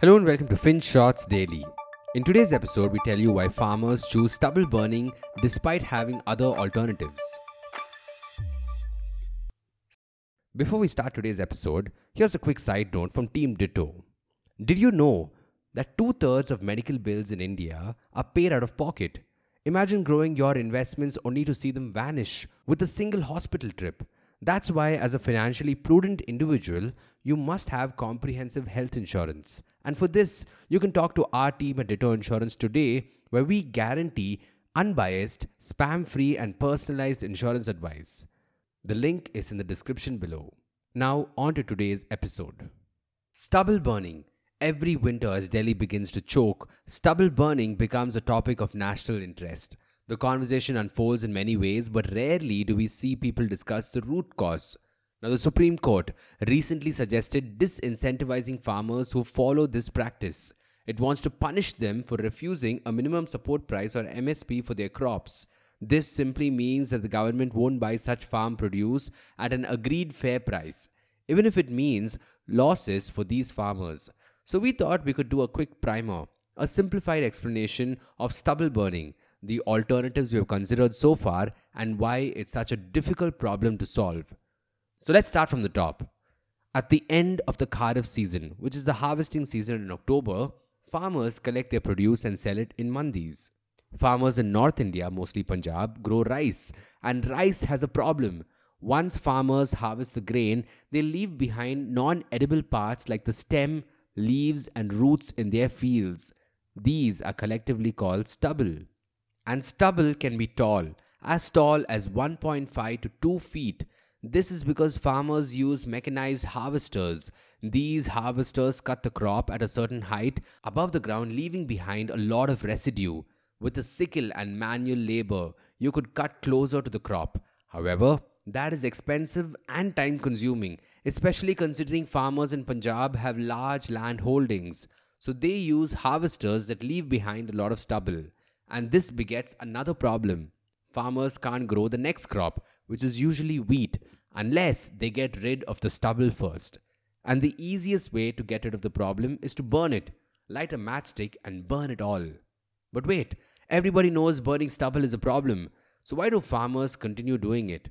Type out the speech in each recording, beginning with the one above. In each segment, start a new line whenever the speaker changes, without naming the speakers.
Hello and welcome to FinShots Daily. In today's episode, we tell you why farmers choose stubble burning despite having other alternatives. Before we start today's episode, here's a quick side note from Team Ditto. Did you know that two thirds of medical bills in India are paid out of pocket? Imagine growing your investments only to see them vanish with a single hospital trip. That's why, as a financially prudent individual, you must have comprehensive health insurance. And for this, you can talk to our team at Ditto Insurance today, where we guarantee unbiased, spam free, and personalized insurance advice. The link is in the description below. Now, on to today's episode. Stubble burning. Every winter, as Delhi begins to choke, stubble burning becomes a topic of national interest. The conversation unfolds in many ways, but rarely do we see people discuss the root cause. Now, the Supreme Court recently suggested disincentivizing farmers who follow this practice. It wants to punish them for refusing a minimum support price or MSP for their crops. This simply means that the government won't buy such farm produce at an agreed fair price, even if it means losses for these farmers. So, we thought we could do a quick primer, a simplified explanation of stubble burning the alternatives we have considered so far, and why it's such a difficult problem to solve. So let's start from the top. At the end of the Kharif season, which is the harvesting season in October, farmers collect their produce and sell it in mandis. Farmers in North India, mostly Punjab, grow rice, and rice has a problem. Once farmers harvest the grain, they leave behind non edible parts like the stem, leaves, and roots in their fields. These are collectively called stubble and stubble can be tall, as tall as 1.5 to 2 feet. This is because farmers use mechanized harvesters. These harvesters cut the crop at a certain height above the ground, leaving behind a lot of residue. With a sickle and manual labor, you could cut closer to the crop. However, that is expensive and time consuming, especially considering farmers in Punjab have large land holdings. So they use harvesters that leave behind a lot of stubble. And this begets another problem. Farmers can't grow the next crop, which is usually wheat, unless they get rid of the stubble first. And the easiest way to get rid of the problem is to burn it. Light a matchstick and burn it all. But wait, everybody knows burning stubble is a problem, so why do farmers continue doing it?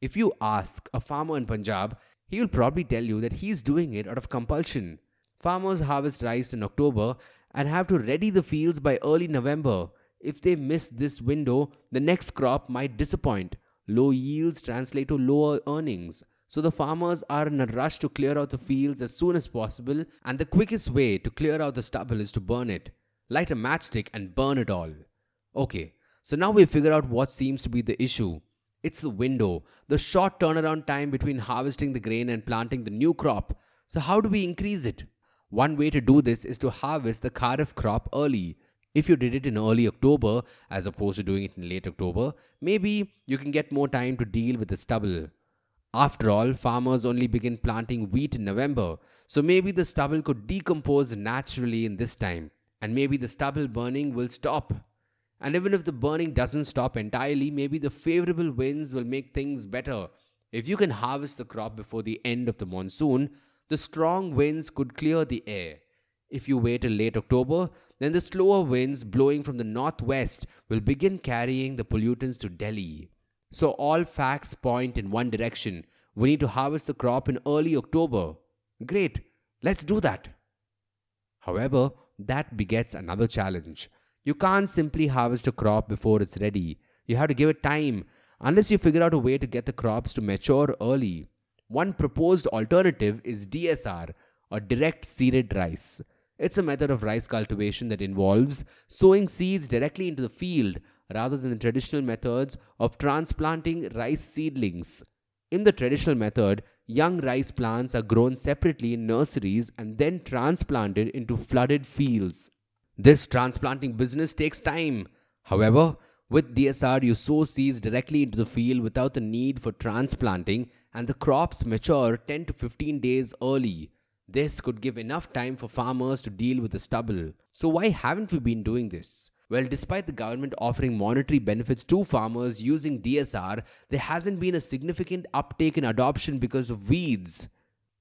If you ask a farmer in Punjab, he will probably tell you that he's doing it out of compulsion. Farmers harvest rice in October and have to ready the fields by early November if they miss this window, the next crop might disappoint. Low yields translate to lower earnings. So the farmers are in a rush to clear out the fields as soon as possible, and the quickest way to clear out the stubble is to burn it. Light a matchstick and burn it all. Okay, so now we figure out what seems to be the issue. It's the window, the short turnaround time between harvesting the grain and planting the new crop. So, how do we increase it? One way to do this is to harvest the Kharif crop early. If you did it in early October as opposed to doing it in late October, maybe you can get more time to deal with the stubble. After all, farmers only begin planting wheat in November, so maybe the stubble could decompose naturally in this time, and maybe the stubble burning will stop. And even if the burning doesn't stop entirely, maybe the favorable winds will make things better. If you can harvest the crop before the end of the monsoon, the strong winds could clear the air. If you wait till late October, then the slower winds blowing from the northwest will begin carrying the pollutants to Delhi. So all facts point in one direction. We need to harvest the crop in early October. Great, let's do that. However, that begets another challenge. You can't simply harvest a crop before it's ready. You have to give it time, unless you figure out a way to get the crops to mature early. One proposed alternative is DSR, or direct seeded rice. It's a method of rice cultivation that involves sowing seeds directly into the field rather than the traditional methods of transplanting rice seedlings. In the traditional method, young rice plants are grown separately in nurseries and then transplanted into flooded fields. This transplanting business takes time. However, with DSR, you sow seeds directly into the field without the need for transplanting, and the crops mature 10 to 15 days early. This could give enough time for farmers to deal with the stubble. So, why haven't we been doing this? Well, despite the government offering monetary benefits to farmers using DSR, there hasn't been a significant uptake in adoption because of weeds.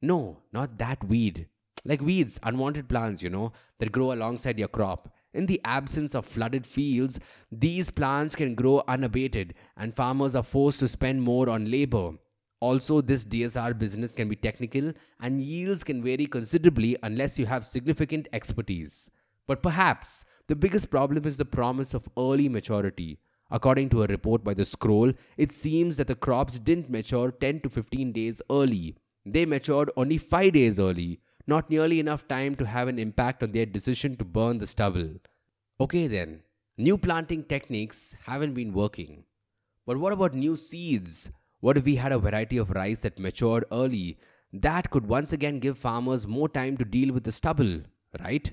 No, not that weed. like weeds, unwanted plants, you know, that grow alongside your crop. In the absence of flooded fields, these plants can grow unabated, and farmers are forced to spend more on labor. Also, this DSR business can be technical and yields can vary considerably unless you have significant expertise. But perhaps the biggest problem is the promise of early maturity. According to a report by The Scroll, it seems that the crops didn't mature 10 to 15 days early. They matured only 5 days early, not nearly enough time to have an impact on their decision to burn the stubble. Okay, then, new planting techniques haven't been working. But what about new seeds? What if we had a variety of rice that matured early? That could once again give farmers more time to deal with the stubble, right?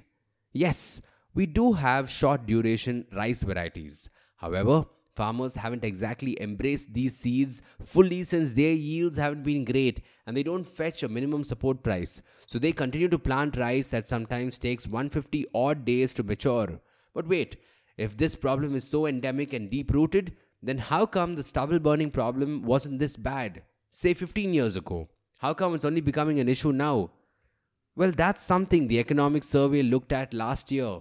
Yes, we do have short duration rice varieties. However, farmers haven't exactly embraced these seeds fully since their yields haven't been great and they don't fetch a minimum support price. So they continue to plant rice that sometimes takes 150 odd days to mature. But wait, if this problem is so endemic and deep rooted, then how come the stubble burning problem wasn't this bad, say 15 years ago? How come it's only becoming an issue now? Well, that's something the economic survey looked at last year.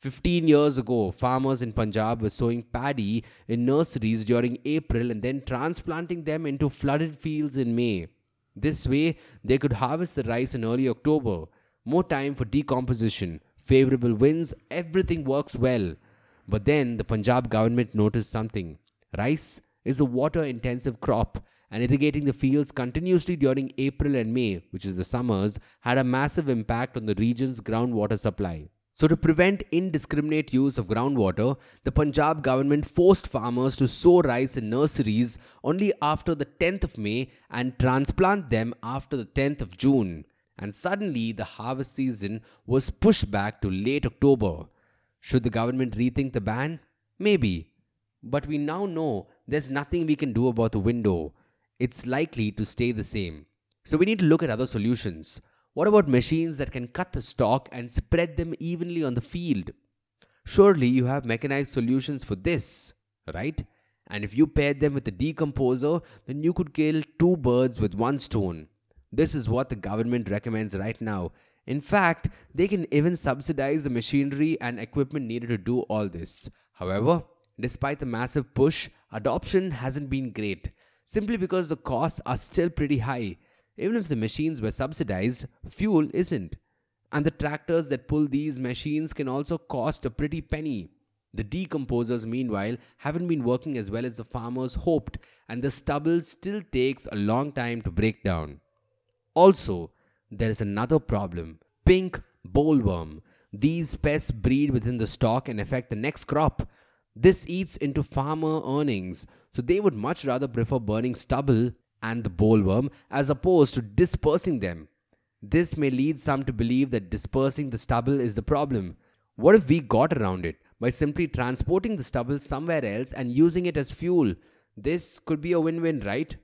15 years ago, farmers in Punjab were sowing paddy in nurseries during April and then transplanting them into flooded fields in May. This way, they could harvest the rice in early October. More time for decomposition, favorable winds, everything works well. But then the Punjab government noticed something. Rice is a water intensive crop, and irrigating the fields continuously during April and May, which is the summers, had a massive impact on the region's groundwater supply. So, to prevent indiscriminate use of groundwater, the Punjab government forced farmers to sow rice in nurseries only after the 10th of May and transplant them after the 10th of June. And suddenly, the harvest season was pushed back to late October. Should the government rethink the ban? Maybe. But we now know there's nothing we can do about the window. It's likely to stay the same. So, we need to look at other solutions. What about machines that can cut the stalk and spread them evenly on the field? Surely you have mechanized solutions for this, right? And if you paired them with a decomposer, then you could kill two birds with one stone. This is what the government recommends right now. In fact, they can even subsidize the machinery and equipment needed to do all this. However, despite the massive push, adoption hasn't been great, simply because the costs are still pretty high. Even if the machines were subsidized, fuel isn't. And the tractors that pull these machines can also cost a pretty penny. The decomposers, meanwhile, haven't been working as well as the farmers hoped, and the stubble still takes a long time to break down. Also, there is another problem pink bollworm. These pests breed within the stalk and affect the next crop. This eats into farmer earnings, so they would much rather prefer burning stubble and the bollworm as opposed to dispersing them. This may lead some to believe that dispersing the stubble is the problem. What if we got around it by simply transporting the stubble somewhere else and using it as fuel? This could be a win win, right?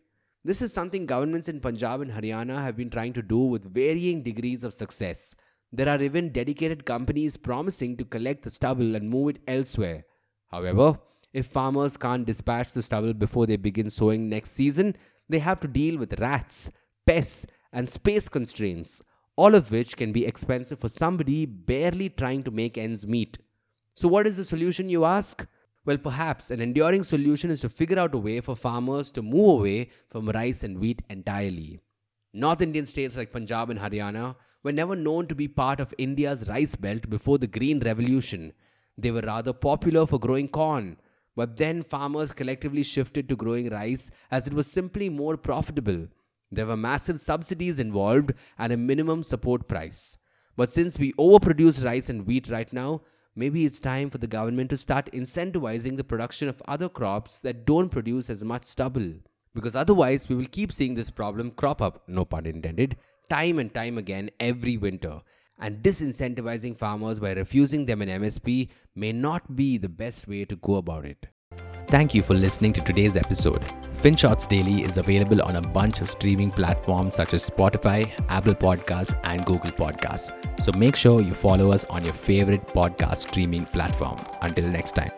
This is something governments in Punjab and Haryana have been trying to do with varying degrees of success. There are even dedicated companies promising to collect the stubble and move it elsewhere. However, if farmers can't dispatch the stubble before they begin sowing next season, they have to deal with rats, pests, and space constraints, all of which can be expensive for somebody barely trying to make ends meet. So, what is the solution, you ask? Well, perhaps an enduring solution is to figure out a way for farmers to move away from rice and wheat entirely. North Indian states like Punjab and Haryana were never known to be part of India's rice belt before the Green Revolution. They were rather popular for growing corn, but then farmers collectively shifted to growing rice as it was simply more profitable. There were massive subsidies involved and a minimum support price. But since we overproduce rice and wheat right now, maybe it's time for the government to start incentivizing the production of other crops that don't produce as much stubble. Because otherwise, we will keep seeing this problem crop up, no pun intended, time and time again every winter and disincentivizing farmers by refusing them an MSP may not be the best way to go about it. Thank you for listening to today's episode. FinShots Daily is available on a bunch of streaming platforms such as Spotify, Apple Podcasts, and Google Podcasts. So make sure you follow us on your favorite podcast streaming platform. Until next time.